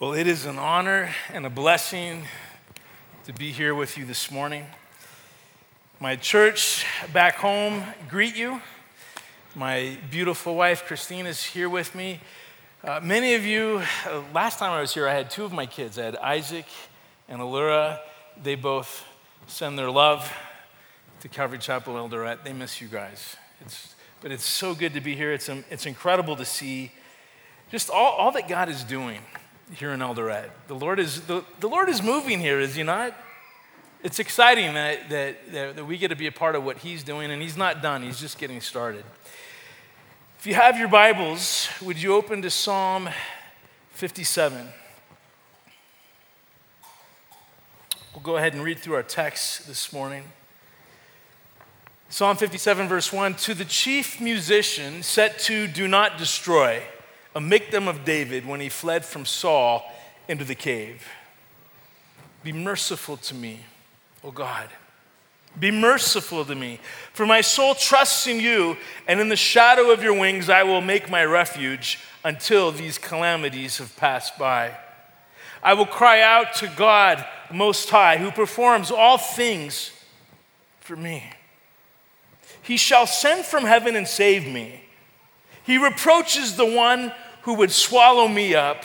Well, it is an honor and a blessing to be here with you this morning. My church back home greet you. My beautiful wife, Christine, is here with me. Uh, many of you, uh, last time I was here, I had two of my kids. I had Isaac and Allura. They both send their love to Calvary Chapel Eldoret. They miss you guys. It's, but it's so good to be here. It's, um, it's incredible to see just all, all that God is doing here in Eldoret. The Lord is, the, the Lord is moving here, is He not? It's exciting that, that, that, that we get to be a part of what He's doing, and He's not done, He's just getting started. If you have your Bibles, would you open to Psalm 57? We'll go ahead and read through our text this morning. Psalm 57, verse 1 To the chief musician set to do not destroy a Michtam of David when he fled from Saul into the cave. Be merciful to me, O God. Be merciful to me, for my soul trusts in you, and in the shadow of your wings I will make my refuge until these calamities have passed by. I will cry out to God Most High, who performs all things for me. He shall send from heaven and save me. He reproaches the one who would swallow me up.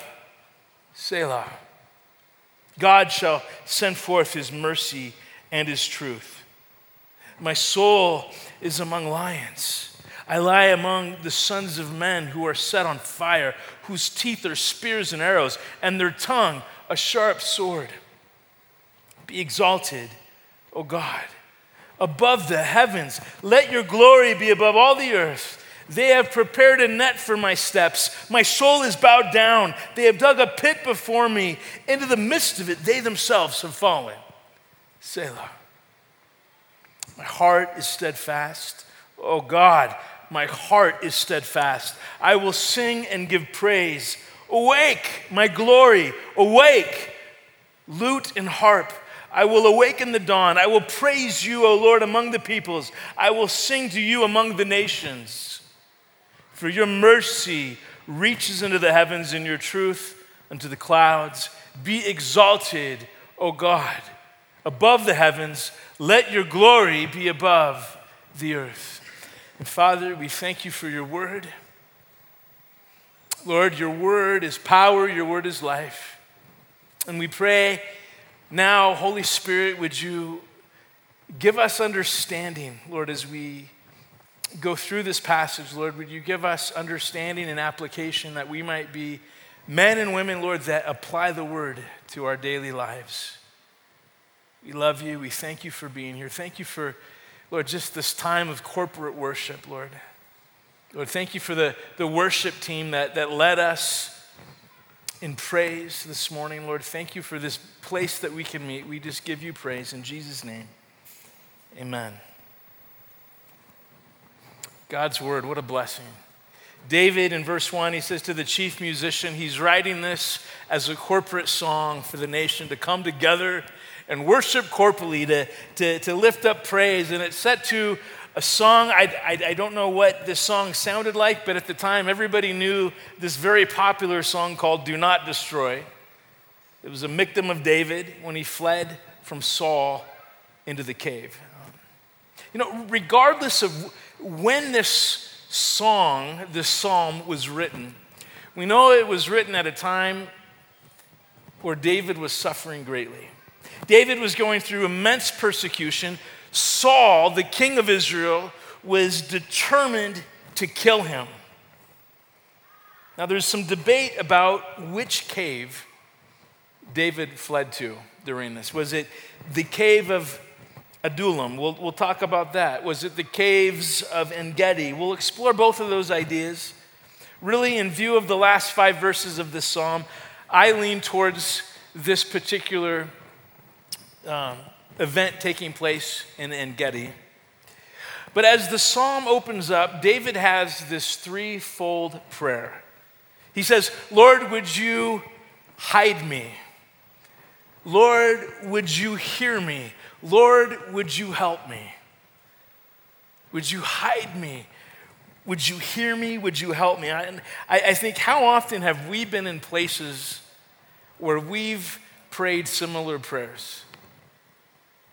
Selah. God shall send forth his mercy and his truth. My soul is among lions. I lie among the sons of men who are set on fire, whose teeth are spears and arrows, and their tongue a sharp sword. Be exalted, O God, above the heavens. Let your glory be above all the earth. They have prepared a net for my steps. My soul is bowed down. They have dug a pit before me. Into the midst of it, they themselves have fallen. Selah. My heart is steadfast. Oh God, my heart is steadfast. I will sing and give praise. Awake, my glory, awake, lute and harp. I will awaken the dawn. I will praise you, O Lord, among the peoples. I will sing to you among the nations. For your mercy reaches into the heavens and your truth unto the clouds. Be exalted, O God, above the heavens. Let your glory be above the earth. And Father, we thank you for your word. Lord, your word is power, your word is life. And we pray now, Holy Spirit, would you give us understanding, Lord, as we go through this passage, Lord, would you give us understanding and application that we might be men and women, Lord, that apply the word to our daily lives. We love you. We thank you for being here. Thank you for, Lord, just this time of corporate worship, Lord. Lord, thank you for the, the worship team that, that led us in praise this morning. Lord, thank you for this place that we can meet. We just give you praise in Jesus' name. Amen. God's word, what a blessing. David in verse 1, he says to the chief musician, he's writing this as a corporate song for the nation to come together and worship corporately, to, to, to lift up praise. And it's set to a song. I, I, I, don't know what this song sounded like, but at the time, everybody knew this very popular song called Do Not Destroy. It was a Michtam of David when he fled from Saul into the cave. You know, regardless of when this song, this psalm was written, we know it was written at a time where David was suffering greatly. David was going through immense persecution. Saul, the king of Israel, was determined to kill him. Now, there's some debate about which cave David fled to during this. Was it the cave of Adullam. We'll, we'll talk about that. Was it the caves of Engedi? We'll explore both of those ideas. Really, in view of the last five verses of this psalm, I lean towards this particular um, event taking place in Engedi. But as the psalm opens up, David has this threefold prayer. He says, Lord, would you hide me? Lord, would you hear me? Lord, would you help me? Would you hide me? Would you hear me? Would you help me? I, I, think how often have we been in places where we've prayed similar prayers,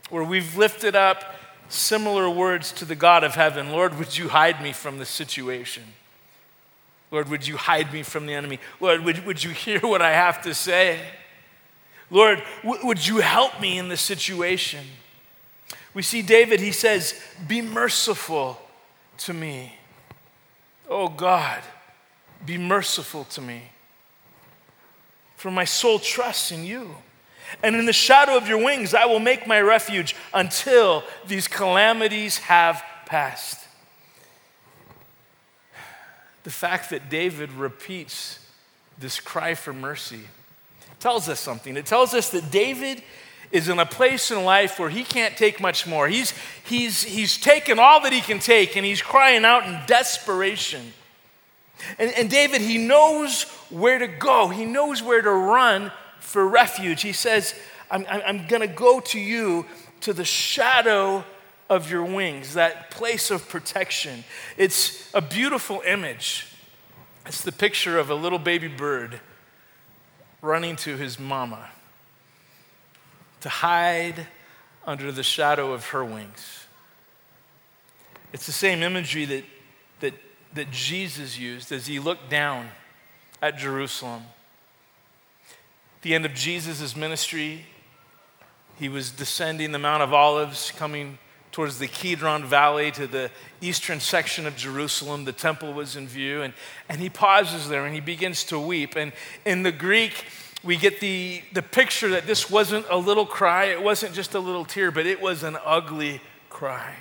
where we've lifted up similar words to the God of heaven Lord, would you hide me from this situation? Lord, would you hide me from the enemy? Lord, would, would you hear what I have to say? Lord, w- would you help me in this situation? We see David, he says, Be merciful to me. Oh God, be merciful to me. For my soul trusts in you. And in the shadow of your wings, I will make my refuge until these calamities have passed. The fact that David repeats this cry for mercy tells us something. It tells us that David is in a place in life where he can't take much more. He's, he's, he's taken all that he can take and he's crying out in desperation. And, and David, he knows where to go, he knows where to run for refuge. He says, I'm, I'm going to go to you to the shadow of your wings, that place of protection. It's a beautiful image. It's the picture of a little baby bird running to his mama to hide under the shadow of her wings. It's the same imagery that, that, that Jesus used as he looked down at Jerusalem. At the end of Jesus' ministry, he was descending the Mount of Olives, coming towards the Kidron Valley to the eastern section of Jerusalem. The temple was in view, and, and he pauses there and he begins to weep. And in the Greek, we get the, the picture that this wasn't a little cry, it wasn't just a little tear, but it was an ugly cry.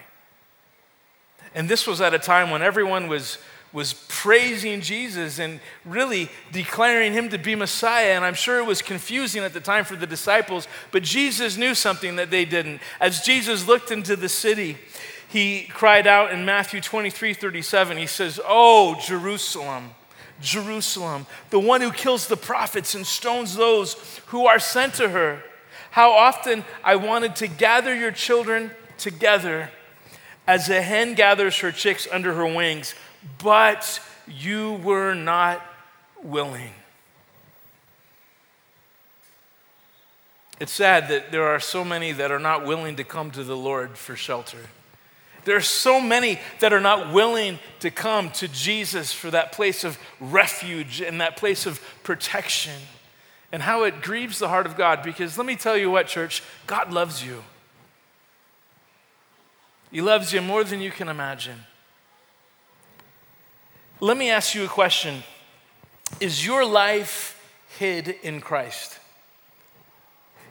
And this was at a time when everyone was, was praising Jesus and really declaring him to be Messiah. And I'm sure it was confusing at the time for the disciples, but Jesus knew something that they didn't. As Jesus looked into the city, he cried out in Matthew 23 37, he says, Oh, Jerusalem. Jerusalem, the one who kills the prophets and stones those who are sent to her. How often I wanted to gather your children together as a hen gathers her chicks under her wings, but you were not willing. It's sad that there are so many that are not willing to come to the Lord for shelter. There are so many that are not willing to come to Jesus for that place of refuge and that place of protection. And how it grieves the heart of God because let me tell you what, church, God loves you. He loves you more than you can imagine. Let me ask you a question Is your life hid in Christ?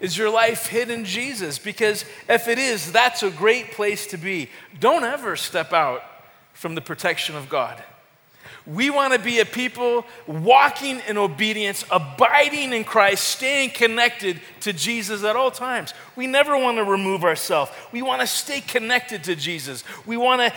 Is your life hid in Jesus? Because if it is, that's a great place to be. Don't ever step out from the protection of God. We want to be a people walking in obedience, abiding in Christ, staying connected to Jesus at all times. We never want to remove ourselves. We want to stay connected to Jesus. We want to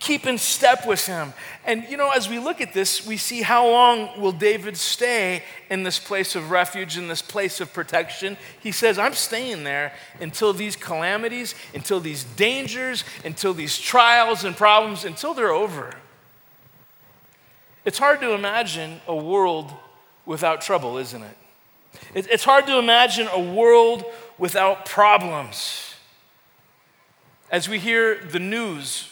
keep in step with him. And you know, as we look at this, we see how long will David stay in this place of refuge, in this place of protection. He says, I'm staying there until these calamities, until these dangers, until these trials and problems, until they're over. It's hard to imagine a world without trouble, isn't it? It's hard to imagine a world without problems. As we hear the news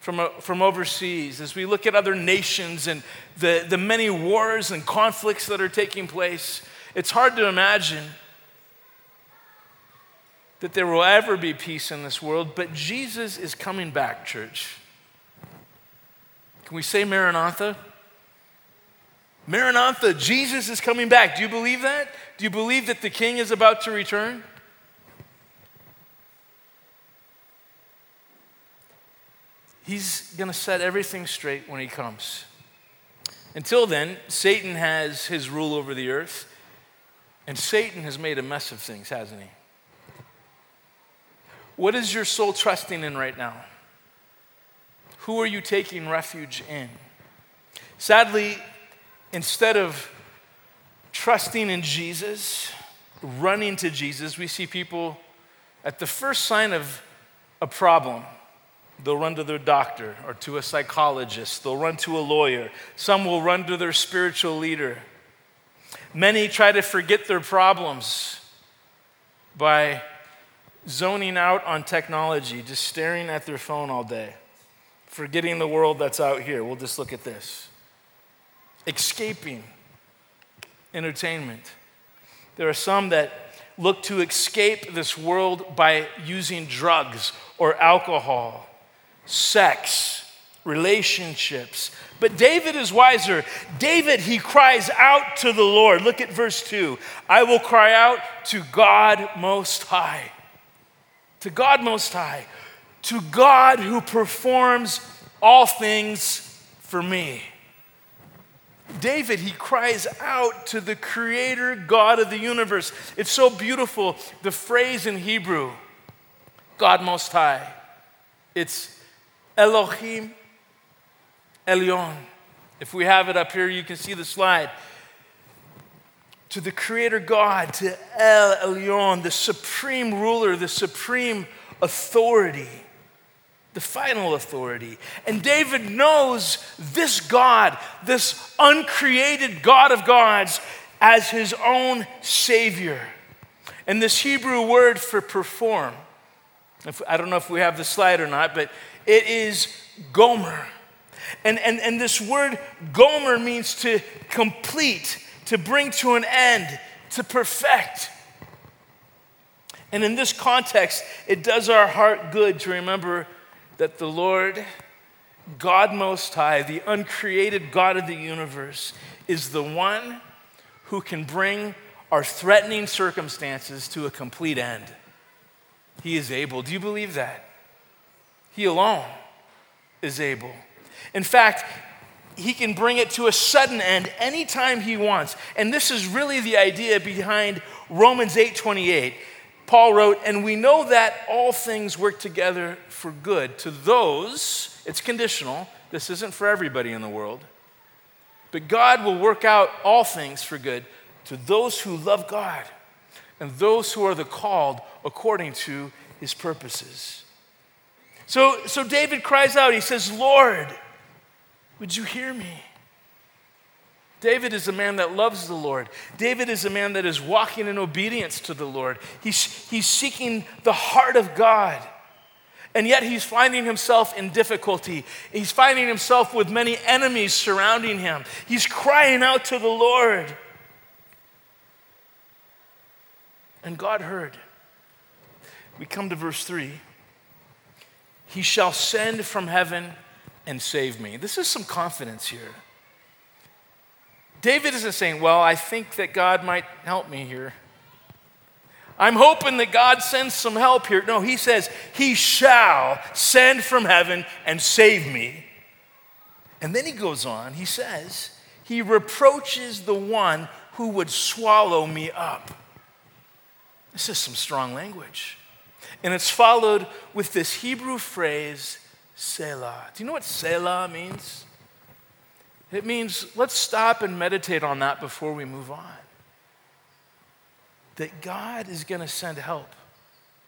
from, uh, from overseas, as we look at other nations and the, the many wars and conflicts that are taking place, it's hard to imagine that there will ever be peace in this world, but Jesus is coming back, church. Can we say Maranatha? Maranatha, Jesus is coming back. Do you believe that? Do you believe that the king is about to return? He's going to set everything straight when he comes. Until then, Satan has his rule over the earth, and Satan has made a mess of things, hasn't he? What is your soul trusting in right now? Who are you taking refuge in? Sadly, instead of trusting in Jesus, running to Jesus, we see people at the first sign of a problem They'll run to their doctor or to a psychologist. They'll run to a lawyer. Some will run to their spiritual leader. Many try to forget their problems by zoning out on technology, just staring at their phone all day, forgetting the world that's out here. We'll just look at this. Escaping entertainment. There are some that look to escape this world by using drugs or alcohol, sex, relationships. But David is wiser. David, he cries out to the Lord. Look at verse 2 I will cry out to God Most High to God Most High, to God who performs all things for me. David, he cries out to the creator God of the universe. It's so beautiful, the phrase in Hebrew, God Most High. It's Elohim Elyon. If we have it up here, you can see the slide to the Creator God, to El Elyon, the supreme ruler, the supreme authority, the final authority. And David knows this God, this uncreated God of gods, as his own Savior. And this Hebrew word for perform, if, I don't know if we have the slide or not, but it is gomer. And, and, and this word gomer means to complete to bring to an end, to perfect. And in this context, it does our heart good to remember that the Lord, God Most High, the uncreated God of the universe, is the one who can bring our threatening circumstances to a complete end. He is able. Do you believe that? He alone is able. In fact, he can bring it to a sudden end anytime he wants. And this is really the idea behind Romans 8:28. Paul wrote, "And we know that all things work together for good to those, it's conditional. This isn't for everybody in the world. But God will work out all things for good to those who love God and those who are the called according to his purposes." So, so David cries out, he says, Lord, would you hear me? David is a man that loves the Lord. David is a man that is walking in obedience to the Lord. He's, he's seeking the heart of God. And yet he's finding himself in difficulty. He's finding himself with many enemies surrounding him. He's crying out to the Lord. And God heard. We come to verse 3. He shall send from heaven and save me. This is some confidence here. David isn't saying, Well, I think that God might help me here. I'm hoping that God sends some help here. No, he says, He shall send from heaven and save me. And then he goes on, he says, He reproaches the one who would swallow me up. This is some strong language. And it's followed with this Hebrew phrase, Selah. Do you know what Selah means? It means let's stop and meditate on that before we move on. That God is going to send help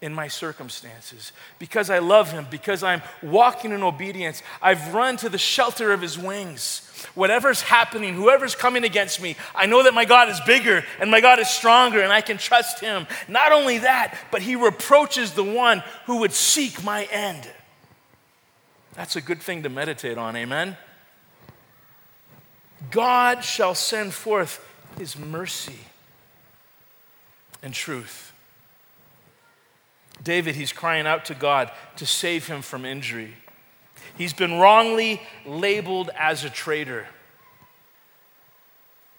in my circumstances because I love Him, because I'm walking in obedience. I've run to the shelter of His wings. Whatever's happening, whoever's coming against me, I know that my God is bigger and my God is stronger and I can trust Him. Not only that, but He reproaches the one who would seek my end. That's a good thing to meditate on, amen? God shall send forth his mercy and truth. David, he's crying out to God to save him from injury. He's been wrongly labeled as a traitor.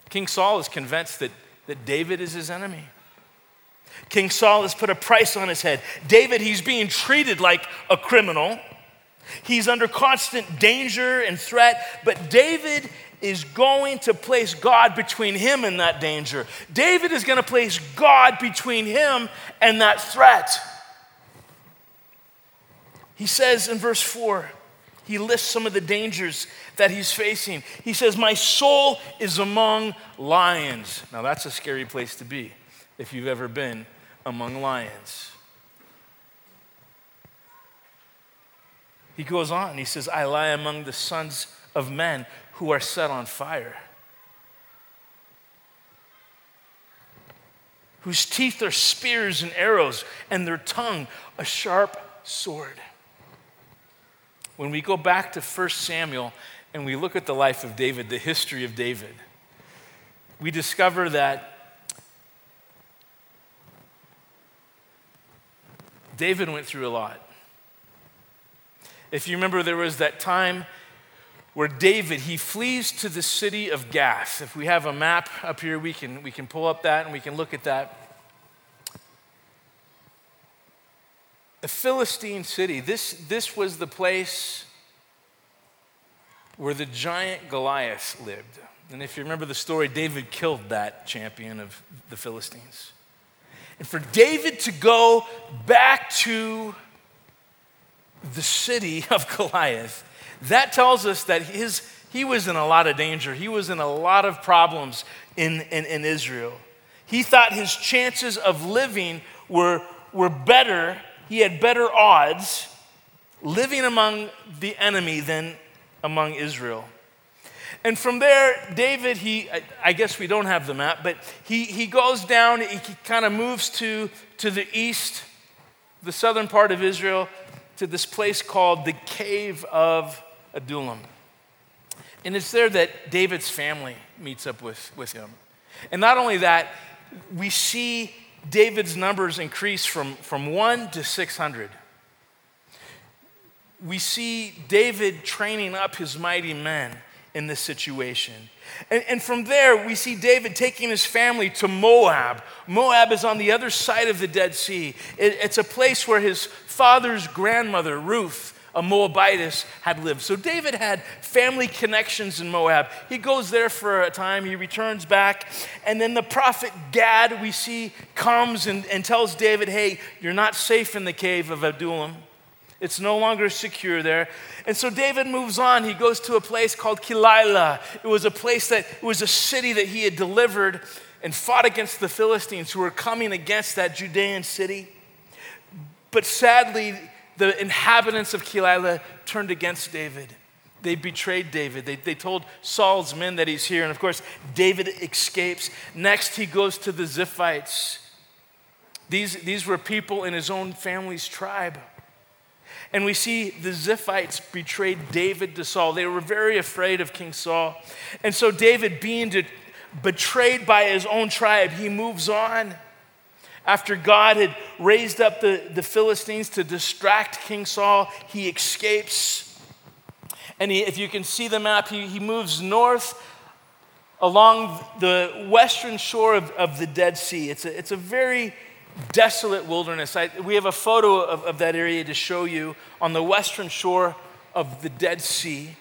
King Saul is convinced that, that David is his enemy. King Saul has put a price on his head. David, he's being treated like a criminal. He's under constant danger and threat, but David is going to place God between him and that danger. David is going to place God between him and that threat. He says in verse 4, he lists some of the dangers that he's facing. He says, My soul is among lions. Now, that's a scary place to be if you've ever been among lions. He goes on, he says, I lie among the sons of men who are set on fire. whose teeth are spears and arrows, and their tongue a sharp sword. When we go back to 1 Samuel and we look at the life of David, the history of David, we discover that David went through a lot. If you remember, there was that time where David, he flees to the city of Gath. If we have a map up here, we can, we can pull up that and we can look at that. The Philistine city, this, this was the place where the giant Goliath lived. And if you remember the story, David killed that champion of the Philistines. And for David to go back to the city of Goliath, that tells us that his, he was in a lot of danger. He was in a lot of problems in, in, in Israel. He thought his chances of living were, were better, he had better odds living among the enemy than among Israel. And from there, David, he, I guess we don't have the map, but he, he goes down, he kind of moves to, to the east, the southern part of Israel, to this place called the Cave of Adullam. And it's there that David's family meets up with, with him. And not only that, we see David's numbers increase from, from 1 to 600. We see David training up his mighty men in this situation. And, and, from there, we see David taking his family to Moab. Moab is on the other side of the Dead Sea. It, it's a place where his father's grandmother, Ruth, a Moabitess, had lived. So David had family connections in Moab. He goes there for a time, he returns back, and then the prophet Gad, we see, comes and, and tells David, Hey, you're not safe in the cave of Adullam. It's no longer secure there. And so David moves on. He goes to a place called Keilah. It was a place that, it was a city that he had delivered and fought against the Philistines who were coming against that Judean city. But sadly, the inhabitants of Keilah turned against David. They betrayed David. They, they told Saul's men that he's here. And of course, David escapes. Next, he goes to the Ziphites. These, these were people in his own family's tribe. And we see the Ziphites betrayed David to Saul. They were very afraid of King Saul. And so, David, being betrayed by his own tribe, he moves on. After God had raised up the, the Philistines to distract King Saul, he escapes. And he, if you can see the map, he, he moves north along the western shore of, of the Dead Sea. It's a, it's a very desolate wilderness. I, we have a photo of, of that area to show you on the western shore of the Dead Sea.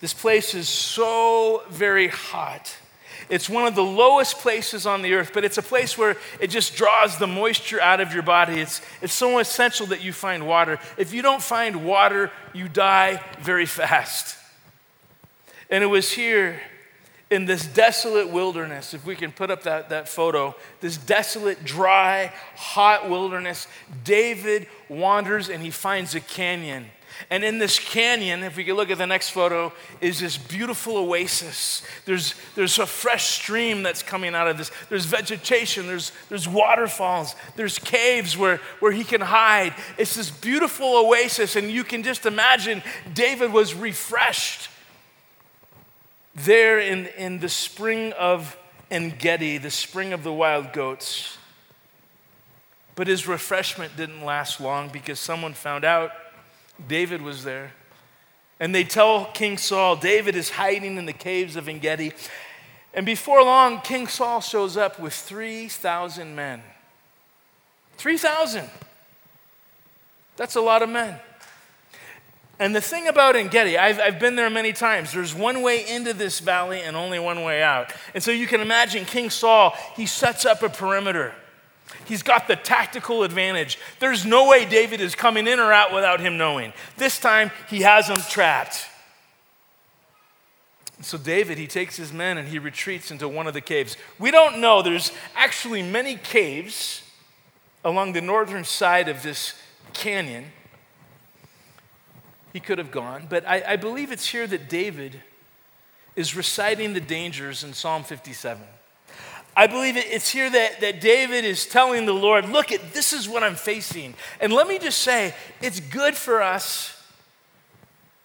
This place is so very hot. It's one of the lowest places on the earth, but it's a place where it just draws the moisture out of your body. It's, it's so essential that you find water. If you don't find water, you die very fast. And it was here in this desolate wilderness, if we can put up that, that photo, this desolate, dry, hot wilderness, David wanders and he finds a canyon. And in this canyon, if we could look at the next photo, is this beautiful oasis. There's, there's a fresh stream that's coming out of this. There's vegetation, there's, there's waterfalls, there's caves where, where he can hide. It's this beautiful oasis, and you can just imagine David was refreshed there in, in the spring of Engedi, the spring of the wild goats. But his refreshment didn't last long because someone found out David was there. And they tell King Saul, David is hiding in the caves of Engedi. And before long, King Saul shows up with 3,000 men. 3,000. That's a lot of men. And the thing about Engedi, I've, I've been there many times. There's one way into this valley and only one way out. And so you can imagine King Saul, he sets up a perimeter. He's got the tactical advantage. There's no way David is coming in or out without him knowing. This time, he has him trapped. So David, he takes his men and he retreats into one of the caves. We don't know. There's actually many caves along the northern side of this canyon he could have gone. But I, I believe it's here that David is reciting the dangers in Psalm 57. I believe it's here that, that David is telling the Lord, look, at, this is what I'm facing. And let me just say, it's good for us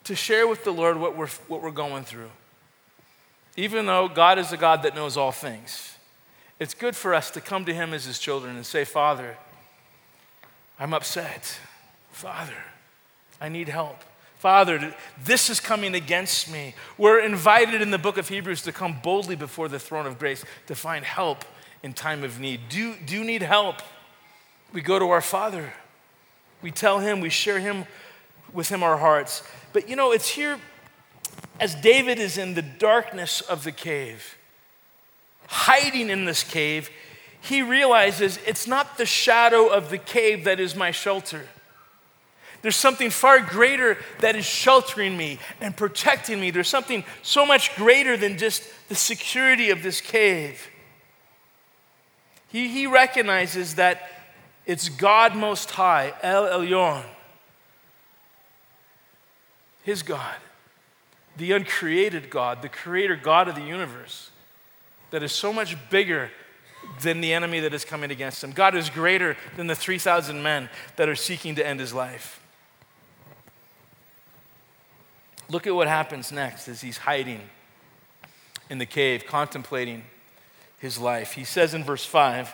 to share with the Lord what we're, what we're going through. Even though God is a God that knows all things, it's good for us to come to Him as His children and say, Father, I'm upset. Father, I need help. Father, this is coming against me. We're invited in the book of Hebrews to come boldly before the throne of grace to find help in time of need. Do, do you need help? We go to our Father. We tell Him, we share Him with Him our hearts. But you know, it's here as David is in the darkness of the cave, hiding in this cave, he realizes it's not the shadow of the cave that is my shelter. There's something far greater that is sheltering me and protecting me. There's something so much greater than just the security of this cave. He, he recognizes that it's God Most High, El Elyon, his God, the uncreated God, the creator God of the universe, that is so much bigger than the enemy that is coming against him. God is greater than the 3,000 men that are seeking to end his life. Look at what happens next as he's hiding in the cave, contemplating his life. He says in verse 5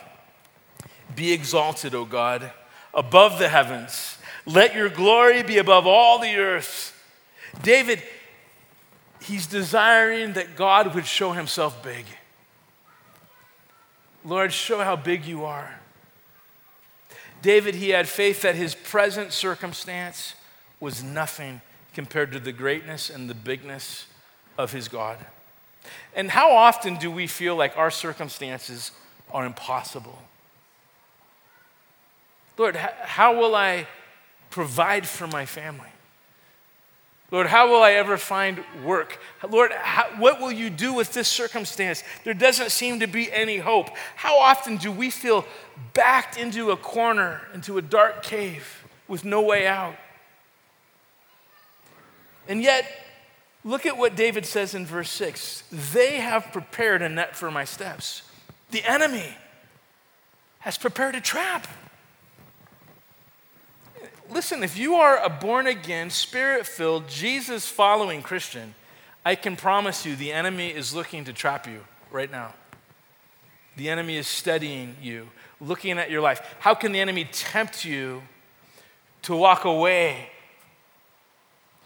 Be exalted, O God, above the heavens. Let your glory be above all the earth. David, he's desiring that God would show himself big. Lord, show how big you are. David, he had faith that his present circumstance was nothing compared to the greatness and the bigness of his God. And how often do we feel like our circumstances are impossible? Lord, how will I provide for my family? Lord, how will I ever find work? Lord, how, what will you do with this circumstance? There doesn't seem to be any hope. How often do we feel backed into a corner, into a dark cave with no way out? And yet, look at what David says in verse 6 They have prepared a net for my steps. The enemy has prepared a trap. Listen, if you are a born again, spirit filled, Jesus following Christian, I can promise you the enemy is looking to trap you right now. The enemy is studying you, looking at your life. How can the enemy tempt you to walk away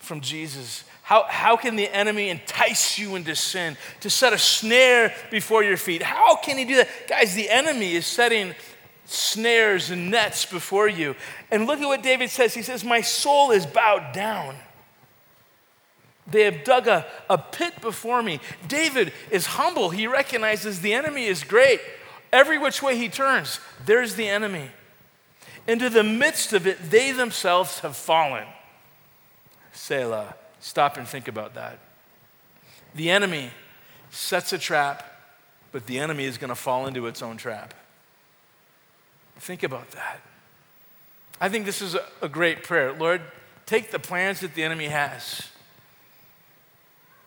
from Jesus? How, how can the enemy entice you into sin, to set a snare before your feet? How can he do that? Guys, the enemy is setting snares and nets before you. And look at what David says. He says, My soul is bowed down. They have dug a, a pit before me. David is humble. He recognizes the enemy is great. Every which way he turns, there's the enemy. Into the midst of it, they themselves have fallen. Selah. Stop and think about that. The enemy sets a trap, but the enemy is going to fall into its own trap. Think about that. I think this is a, great prayer. Lord, take the plans that the enemy has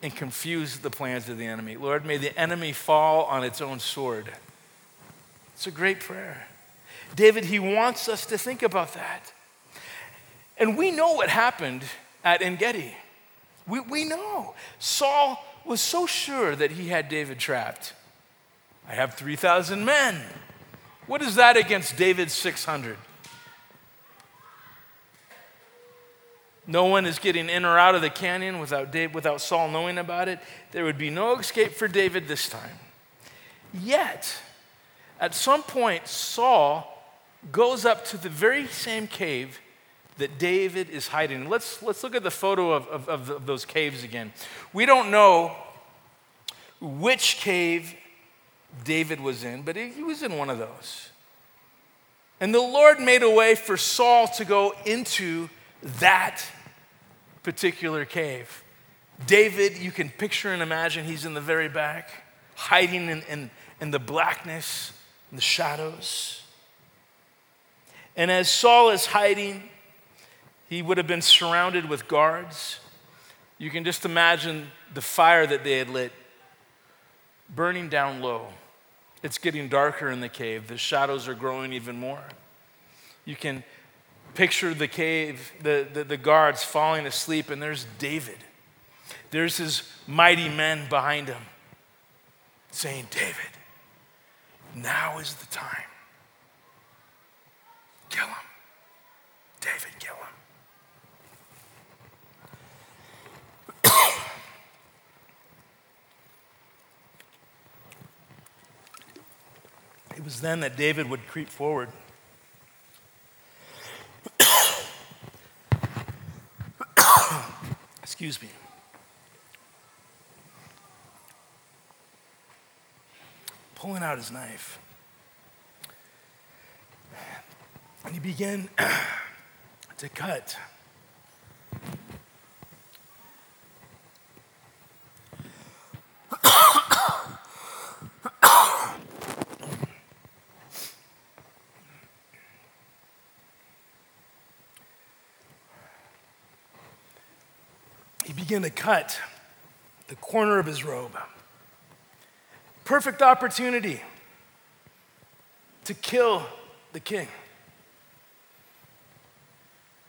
and confuse the plans of the enemy. Lord, may the enemy fall on its own sword. It's a great prayer. David, he wants us to think about that. And we know what happened at En Gedi. We, we know. Saul was so sure that he had David trapped. I have 3,000 men. What is that against David's 600? No one is getting in or out of the canyon without, Dave, without Saul knowing about it. There would be no escape for David this time. Yet, at some point, Saul goes up to the very same cave that David is hiding. Let's, let's look at the photo of, of, of those caves again. We don't know which cave David was in, but he was in one of those. And the Lord made a way for Saul to go into that particular cave. David, you can picture and imagine he's in the very back, hiding in, in, in the blackness, in the shadows. And as Saul is hiding, he would have been surrounded with guards. You can just imagine the fire that they had lit burning down low. It's getting darker in the cave. The shadows are growing even more. You can picture the cave, the, the, the, guards falling asleep, and there's David. There's his mighty men behind him saying, David, now is the time. Kill him. David, kill him. It was then that David would creep forward. Excuse me. Pulling out his knife. And he began to cut. Began to cut the corner of his robe. Perfect opportunity to kill the king.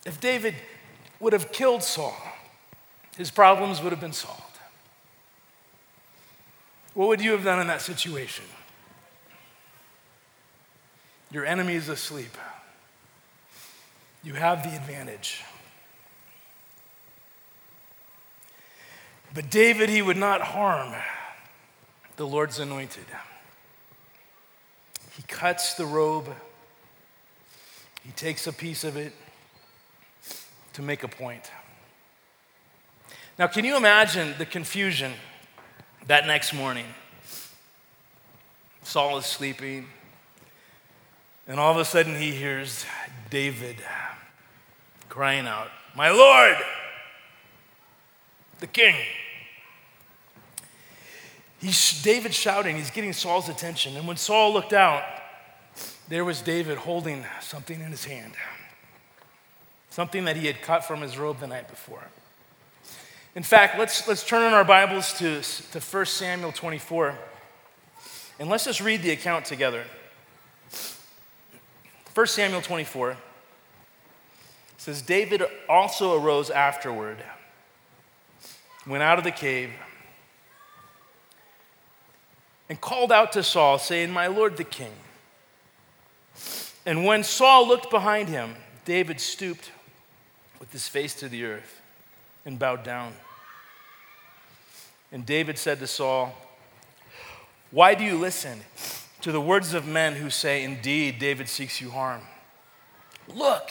If David would have killed Saul, his problems would have been solved. What would you have done in that situation? Your enemy is asleep. You have the advantage. But David, he would not harm the Lord's anointed. He cuts the robe, he takes a piece of it to make a point. Now, can you imagine the confusion that next morning? Saul is sleeping, and all of a sudden he hears David crying out, My Lord, the king. He's David shouting, he's getting Saul's attention. And when Saul looked out, there was David holding something in his hand something that he had cut from his robe the night before. In fact, let's, let's turn in our Bibles to, to 1 Samuel 24, and let's just read the account together. 1 Samuel 24 says, David also arose afterward, went out of the cave, and called out to Saul, saying, My lord the king. And when Saul looked behind him, David stooped with his face to the earth and bowed down. And David said to Saul, Why do you listen to the words of men who say, Indeed, David seeks you harm? Look,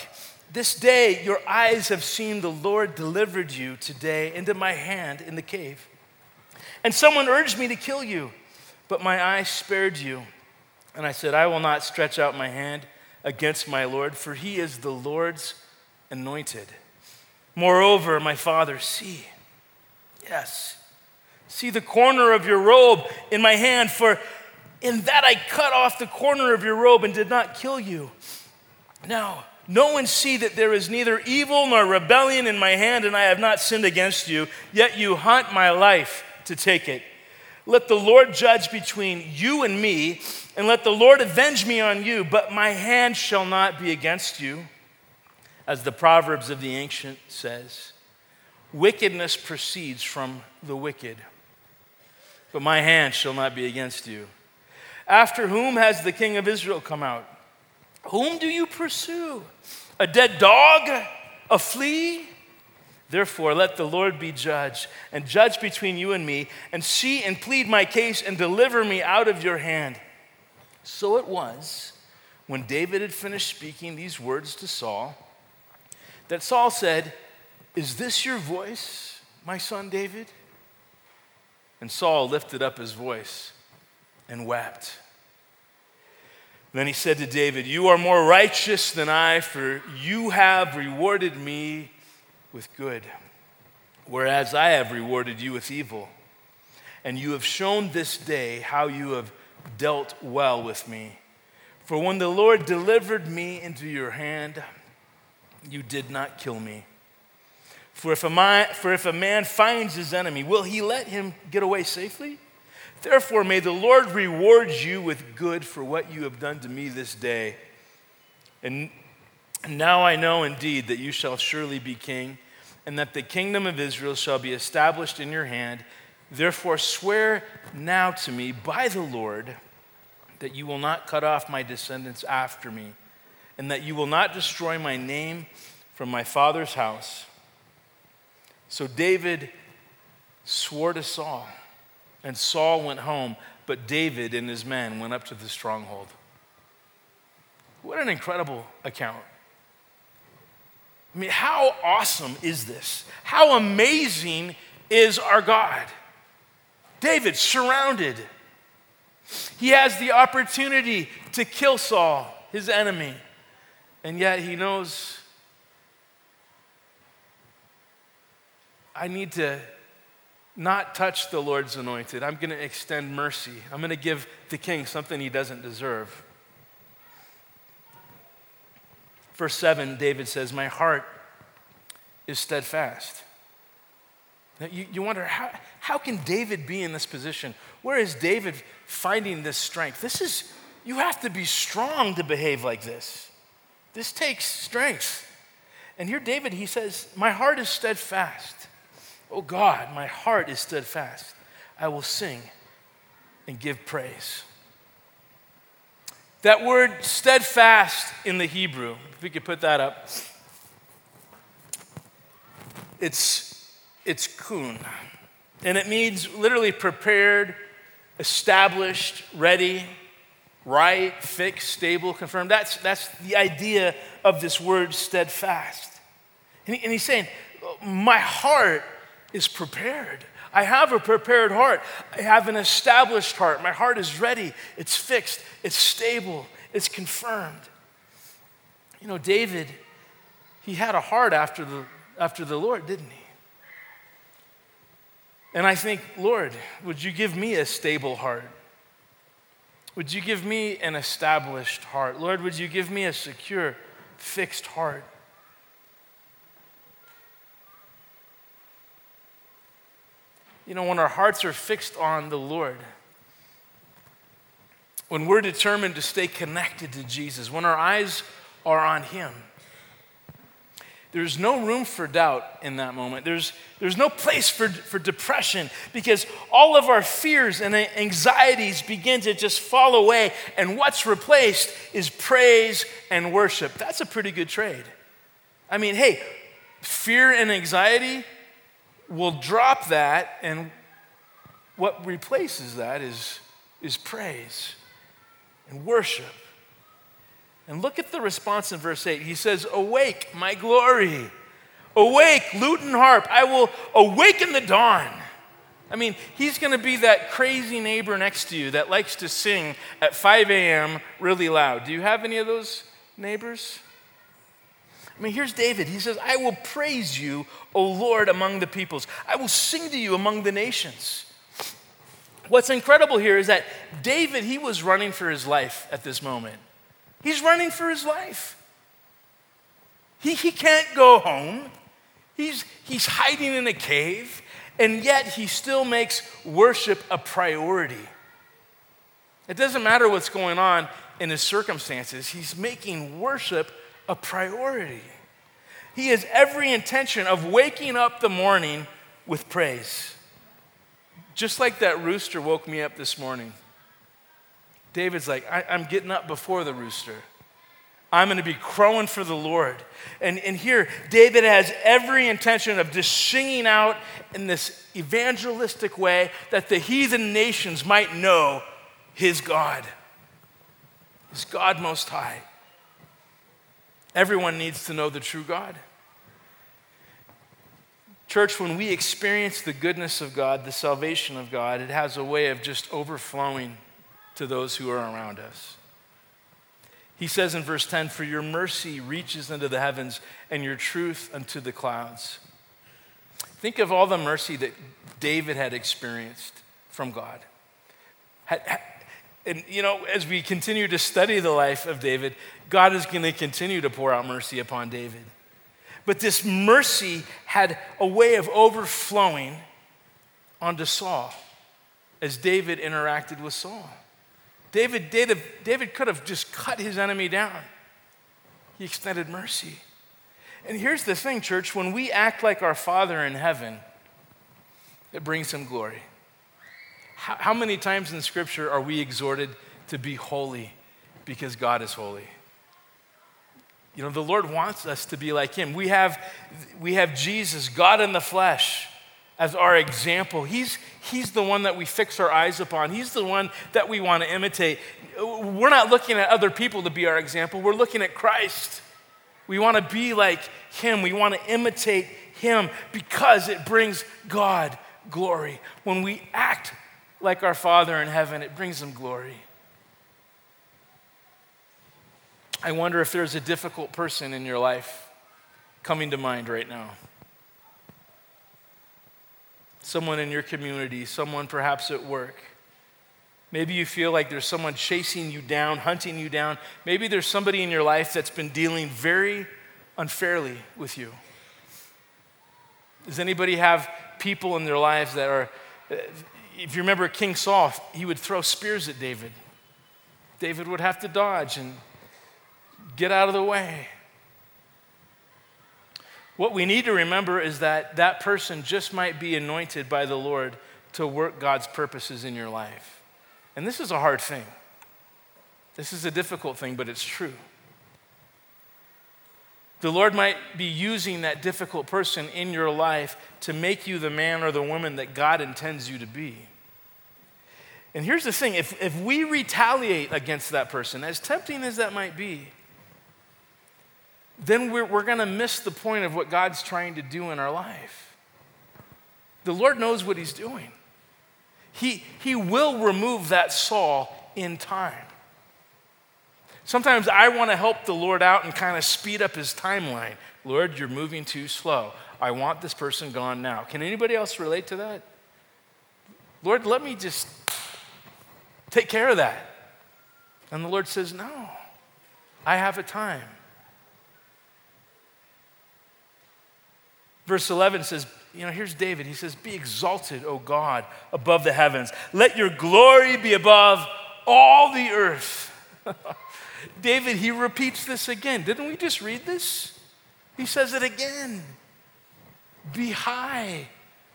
this day your eyes have seen the Lord delivered you today into my hand in the cave. And someone urged me to kill you, but my eye spared you. And I said, I will not stretch out my hand against my Lord, for he is the Lord's anointed. Moreover, my father, see, yes, see the corner of your robe in my hand, for in that I cut off the corner of your robe and did not kill you. Now, know and see that there is neither evil nor rebellion in my hand, and I have not sinned against you, yet you hunt my life to take it. Let the Lord judge between you and me, and let the Lord avenge me on you, but my hand shall not be against you. As the Proverbs of the ancient says, wickedness proceeds from the wicked, but my hand shall not be against you. After whom has the king of Israel come out? Whom do you pursue? A dead dog? A flea? Therefore, let the Lord be judge and judge between you and me, and see and plead my case and deliver me out of your hand. So it was when David had finished speaking these words to Saul that Saul said, Is this your voice, my son David? And Saul lifted up his voice and wept. Then he said to David, You are more righteous than I, for you have rewarded me with good, whereas I have rewarded you with evil. And you have shown this day how you have dealt well with me. For when the Lord delivered me into your hand, you did not kill me. For if, a man, for if a man finds his enemy, will he let him get away safely? Therefore, may the Lord reward you with good for what you have done to me this day. And now I know indeed that you shall surely be king, and that the kingdom of Israel shall be established in your hand. Therefore, swear now to me by the Lord that you will not cut off my descendants after me, and that you will not destroy my name from my father's house. So David swore to Saul. And Saul went home, but David and his men went up to the stronghold. What an incredible account. I mean, how awesome is this? How amazing is our God? David surrounded. He has the opportunity to kill Saul, his enemy, and yet he knows I need to not touch the Lord's anointed. I'm going to extend mercy. I'm going to give the king something he doesn't deserve. Verse 7, David says, My heart is steadfast. Now, you, you wonder, how, how can David be in this position? Where is David finding this strength? This is, you have to be strong to behave like this. This takes strength. And here, David, he says, My heart is steadfast. Oh God, my heart is steadfast. I will sing and give praise. That word steadfast in the Hebrew, if we could put that up, it's, it's kun. And it means literally prepared, established, ready, right, fixed, stable, confirmed. That's, that's the idea of this word steadfast. And, he, and he's saying, My heart is prepared. I have a prepared heart. I have an established heart. My heart is ready, it's fixed, it's stable, it's confirmed. You know, David, he had a heart after the, after the Lord, didn't he? And I think, Lord, would you give me a stable heart? Would you give me an established heart? Lord, would you give me a secure, fixed heart? You know, when our hearts are fixed on the Lord, when we're determined to stay connected to Jesus, when our eyes are on Him, there's no room for doubt in that moment. There's, there's no place for, for depression because all of our fears and anxieties begin to just fall away, and what's replaced is praise and worship. That's a pretty good trade. I mean, hey, fear and anxiety, will drop that, and what replaces that is, is praise and worship. And look at the response in verse 8. He says, Awake, my glory. Awake, lute and harp. I will awaken the dawn. I mean, he's going to be that crazy neighbor next to you that likes to sing at 5 a.m. really loud. Do you have any of those neighbors? I mean, here's David. He says, I will praise you, O Lord, among the peoples. I will sing to you among the nations. What's incredible here is that David, he was running for his life at this moment. He's running for his life. He, he can't go home. He's, he's hiding in a cave, and yet he still makes worship a priority. It doesn't matter what's going on in his circumstances, he's making worship a priority. He has every intention of waking up the morning with praise. Just like that rooster woke me up this morning. David's like, I, am getting up before the rooster. I'm going to be crowing for the Lord. And, and here, David has every intention of just singing out in this evangelistic way that the heathen nations might know his God, his God Most High. Everyone needs to know the true God. Church, when we experience the goodness of God, the salvation of God, it has a way of just overflowing to those who are around us. He says in verse 10 For your mercy reaches into the heavens and your truth unto the clouds. Think of all the mercy that David had experienced from God. And, you know, as we continue to study the life of David, God is going to continue to pour out mercy upon David. But this mercy had a way of overflowing onto Saul. as David interacted with Saul. David, David, David could have just cut his enemy down. He extended mercy. And here's the thing, church when we act like our Father in heaven, it brings him glory. How, how many times in Scripture are we exhorted to be holy because God is holy? You know, the Lord wants us to be like him. We have, we have Jesus, God in the flesh, as our example. He's, he's the one that we fix our eyes upon. He's the one that we want to imitate. We're not looking at other people to be our example, we're looking at Christ. We want to be like him. We want to imitate him because it brings God glory. When we act like our Father in heaven, it brings him glory. I wonder if there's a difficult person in your life coming to mind right now. Someone in your community, someone perhaps at work. Maybe you feel like there's someone chasing you down, hunting you down. Maybe there's somebody in your life that's been dealing very unfairly with you. Does anybody have people in their lives that are, if you remember King Saul, he would throw spears at David. David would have to dodge and get out of the way. What we need to remember is that that person just might be anointed by the Lord to work God's purposes in your life. And this is a hard thing. This is a difficult thing, but it's true. The Lord might be using that difficult person in your life to make you the man or the woman that God intends you to be. And here's the thing if, if we retaliate against that person, as tempting as that might be, then we're, we're going to miss the point of what God's trying to do in our life. The Lord knows what He's doing. He, he will remove that Saul in time. Sometimes I want to help the Lord out and kind of speed up his timeline. Lord, you're moving too slow. I want this person gone now. Can anybody else relate to that? Lord, let me just take care of that. And the Lord says, No, I have a time. Verse 11 says, you know, here's David. He says, Be exalted, O God, above the heavens. Let your glory be above all the earth. David, he repeats this again. Didn't we just read this? He says it again. Be high,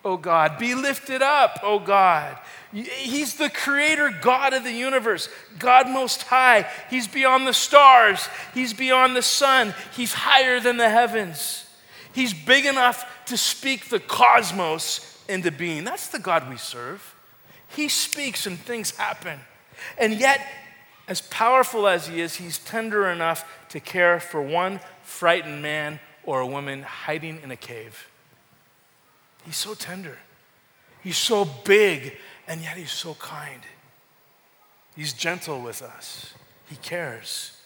O God. Be lifted up, O God. He's the creator God of the universe, God most high. He's beyond the stars, He's beyond the sun, He's higher than the heavens. He's big enough to speak the cosmos into being. That's the God we serve. He speaks and things happen. And yet, as powerful as he is, he's tender enough to care for one frightened man or a woman hiding in a cave. He's so tender. He's so big, and yet he's so kind. He's gentle with us. He cares.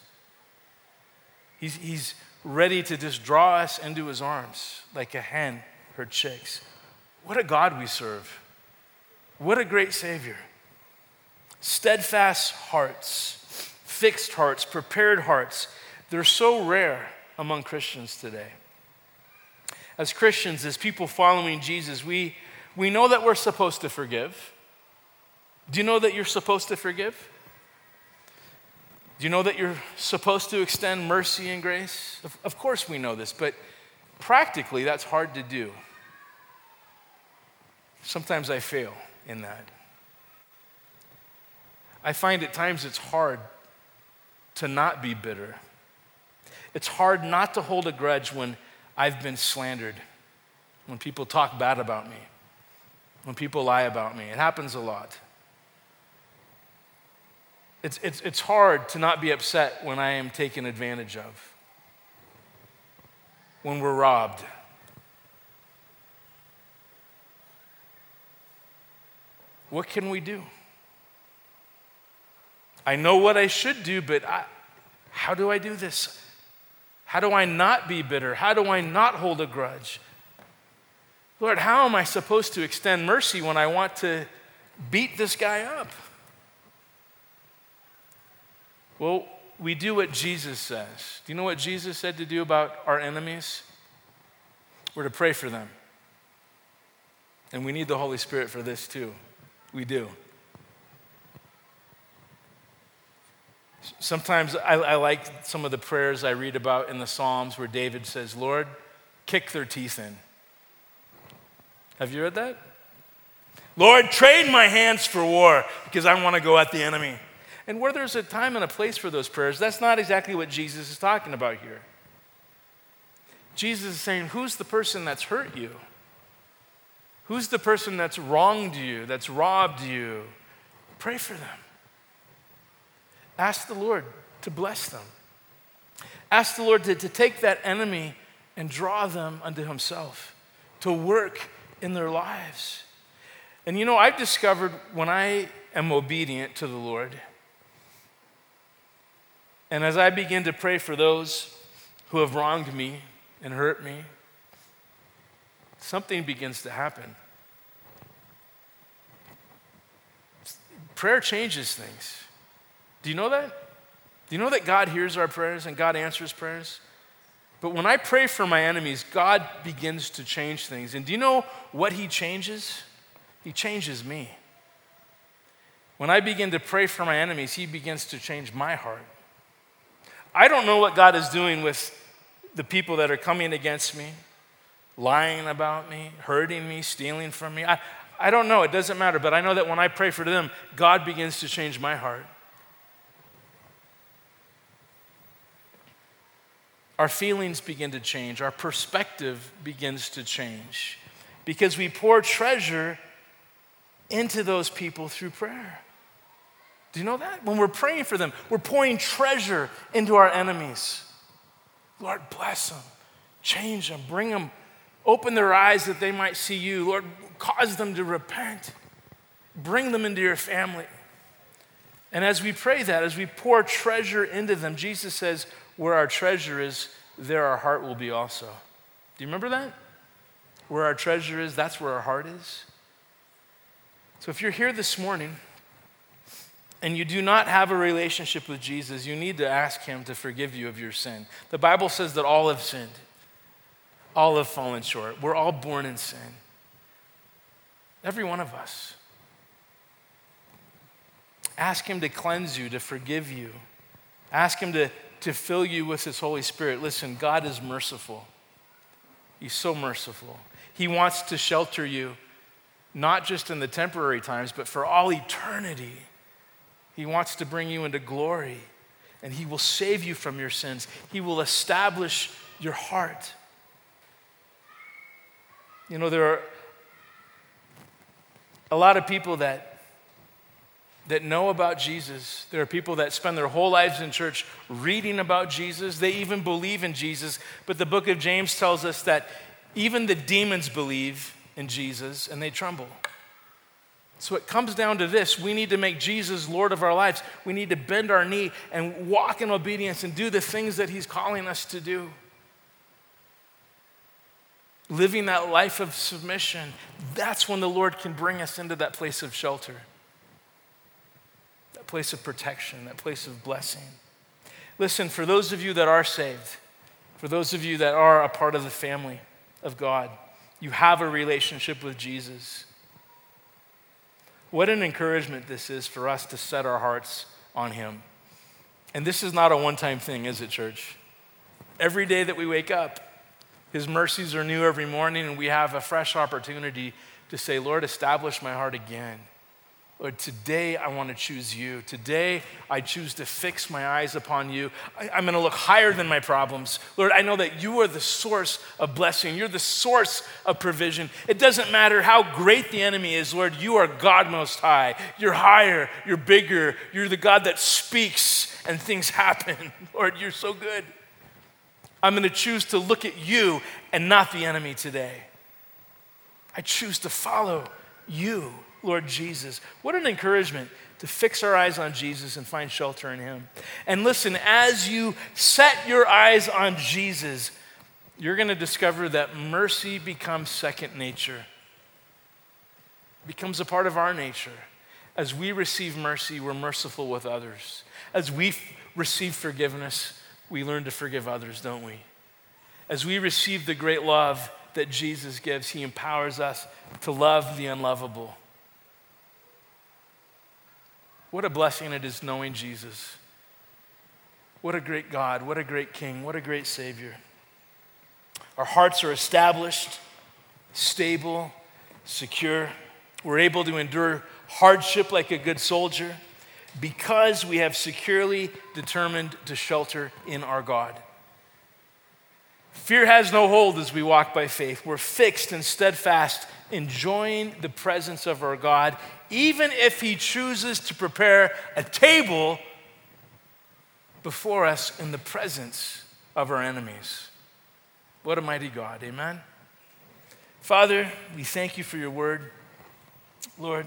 He's, he's ready to just draw us into his arms like a hen her chicks. What a God we serve. What a great Savior steadfast hearts, fixed hearts, prepared hearts. They're so rare among Christians today. As Christians, as people following Jesus, we, we know that we're supposed to forgive. Do you know that you're supposed to forgive? Do you know that you're supposed to extend mercy and grace? Of, of course, we know this, but practically, that's hard to do. Sometimes I fail in that. I find at times it's hard to not be bitter. It's hard not to hold a grudge when I've been slandered, when people talk bad about me, when people lie about me. It happens a lot. It's, it's, it's hard to not be upset when I am taken advantage of, when we're robbed. What can we do? I know what I should do, but I, how do I do this? How do I not be bitter? How do I not hold a grudge? Lord, how am I supposed to extend mercy when I want to beat this guy up? Well, we do what Jesus says. Do you know what Jesus said to do about our enemies? We're to pray for them. And we need the Holy Spirit for this too. We do. Sometimes I, I, like some of the prayers I read about in the Psalms where David says, Lord, kick their teeth in. Have you read that? Lord, train my hands for war because I want to go at the enemy. And where there's a time and a place for those prayers, that's not exactly what Jesus is talking about here. Jesus is saying, Who's the person that's hurt you? Who's the person that's wronged you, that's robbed you? Pray for them. Ask the Lord to bless them. Ask the Lord to, to take that enemy and draw them unto Himself, to work in their lives. And you know, I've discovered when I am obedient to the Lord, and as I begin to pray for those who have wronged me and hurt me, something begins to happen. Prayer changes things. Do you know that? Do you know that God hears our prayers and God answers prayers? But when I pray for my enemies, God begins to change things. And do you know what He changes? He changes me. When I begin to pray for my enemies, He begins to change my heart. I don't know what God is doing with the people that are coming against me, lying about me, hurting me, stealing from me. I, I don't know. It doesn't matter. But I know that when I pray for them, God begins to change my heart. Our feelings begin to change, our perspective begins to change because we pour treasure into those people through prayer. Do you know that? When we're praying for them, we're pouring treasure into our enemies. Lord, bless them, change them, bring them, open their eyes that they might see you. Lord, cause them to repent, bring them into your family. And as we pray that, as we pour treasure into them, Jesus says, Where our treasure is, there our heart will be also. Do you remember that? Where our treasure is, that's where our heart is. So if you're here this morning, and you do not have a relationship with Jesus, you need to ask Him to forgive you of your sin. The Bible says that all have sinned, all have fallen short. We're all born in sin. Every one of us. Ask Him to cleanse you, to forgive you. Ask Him to, to fill you with His Holy Spirit. Listen, God is merciful. He's so merciful. He wants to shelter you, not just in the temporary times, but for all eternity. He wants to bring you into glory, and He will save you from your sins. He will establish your heart. You know, there are a lot of people that that know about Jesus. There are people that spend their whole lives in church reading about Jesus. They even believe in Jesus. But the book of James tells us that even the demons believe in Jesus and they tremble. So it comes down to this we need to make Jesus Lord of our lives. We need to bend our knee and walk in obedience and do the things that He's calling us to do. Living that life of submission, that's when the Lord can bring us into that place of shelter, that place of protection, that place of blessing. Listen, for those of you that are saved, for those of you that are a part of the family of God, you have a relationship with Jesus. What an encouragement this is for us to set our hearts on Him. And this is not a one time thing, is it, church? Every day that we wake up, His mercies are new every morning, and we have a fresh opportunity to say, Lord, establish my heart again. Lord, today I want to choose you. Today I choose to fix my eyes upon you. I, am going to look higher than my problems. Lord, I know that you are the source of blessing. You're the source of provision. It doesn't matter how great the enemy is, Lord, you are God most high. You're higher, you're bigger, you're the God that speaks and things happen. Lord, you're so good. I'm going to choose to look at you and not the enemy today. I choose to follow you. Lord Jesus. What an encouragement to fix our eyes on Jesus and find shelter in Him. And listen, as you set your eyes on Jesus, you're going to discover that mercy becomes second nature, becomes a part of our nature. As we receive mercy, we're merciful with others. As we f- receive forgiveness, we learn to forgive others, don't we? As we receive the great love that Jesus gives, He empowers us to love the unlovable. What a blessing it is knowing Jesus. What a great God. What a great King. What a great Savior. Our hearts are established, stable, secure. We're able to endure hardship like a good soldier because we have securely determined to shelter in our God. Fear has no hold as we walk by faith. We're fixed and steadfast, enjoying the presence of our God, even if He chooses to prepare a table before us in the presence of our enemies. What a mighty God. Amen. Father, we thank you for your word. Lord,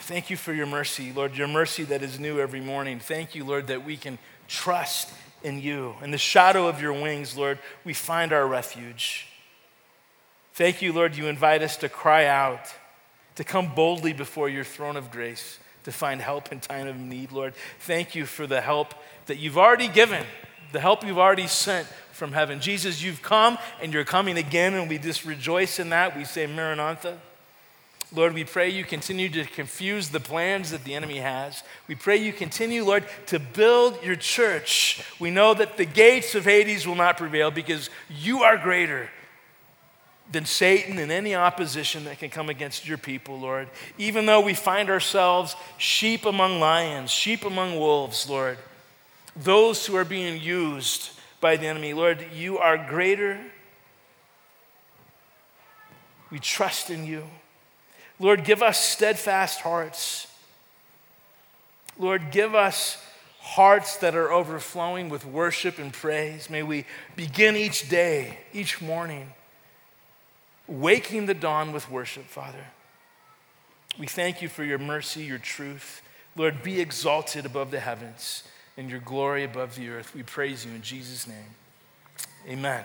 thank you for your mercy. Lord, your mercy that is new every morning. Thank you, Lord, that we can trust in you. In the shadow of your wings, Lord, we find our refuge. Thank you, Lord, you invite us to cry out, to come boldly before your throne of grace, to find help in time of need, Lord. Thank you for the help that you've already given, the help you've already sent from heaven. Jesus, you've come and you're coming again, and we just rejoice in that. We say, Maranatha. Lord, we pray you continue to confuse the plans that the enemy has. We pray you continue, Lord, to build your church. We know that the gates of Hades will not prevail because you are greater than Satan and any opposition that can come against your people, Lord. Even though we find ourselves sheep among lions, sheep among wolves, Lord, those who are being used by the enemy, Lord, you are greater. We trust in you. Lord, give us steadfast hearts. Lord, give us hearts that are overflowing with worship and praise. May we begin each day, each morning, waking the dawn with worship, Father. We thank you for your mercy, your truth. Lord, be exalted above the heavens and your glory above the earth. We praise you in Jesus' name. Amen.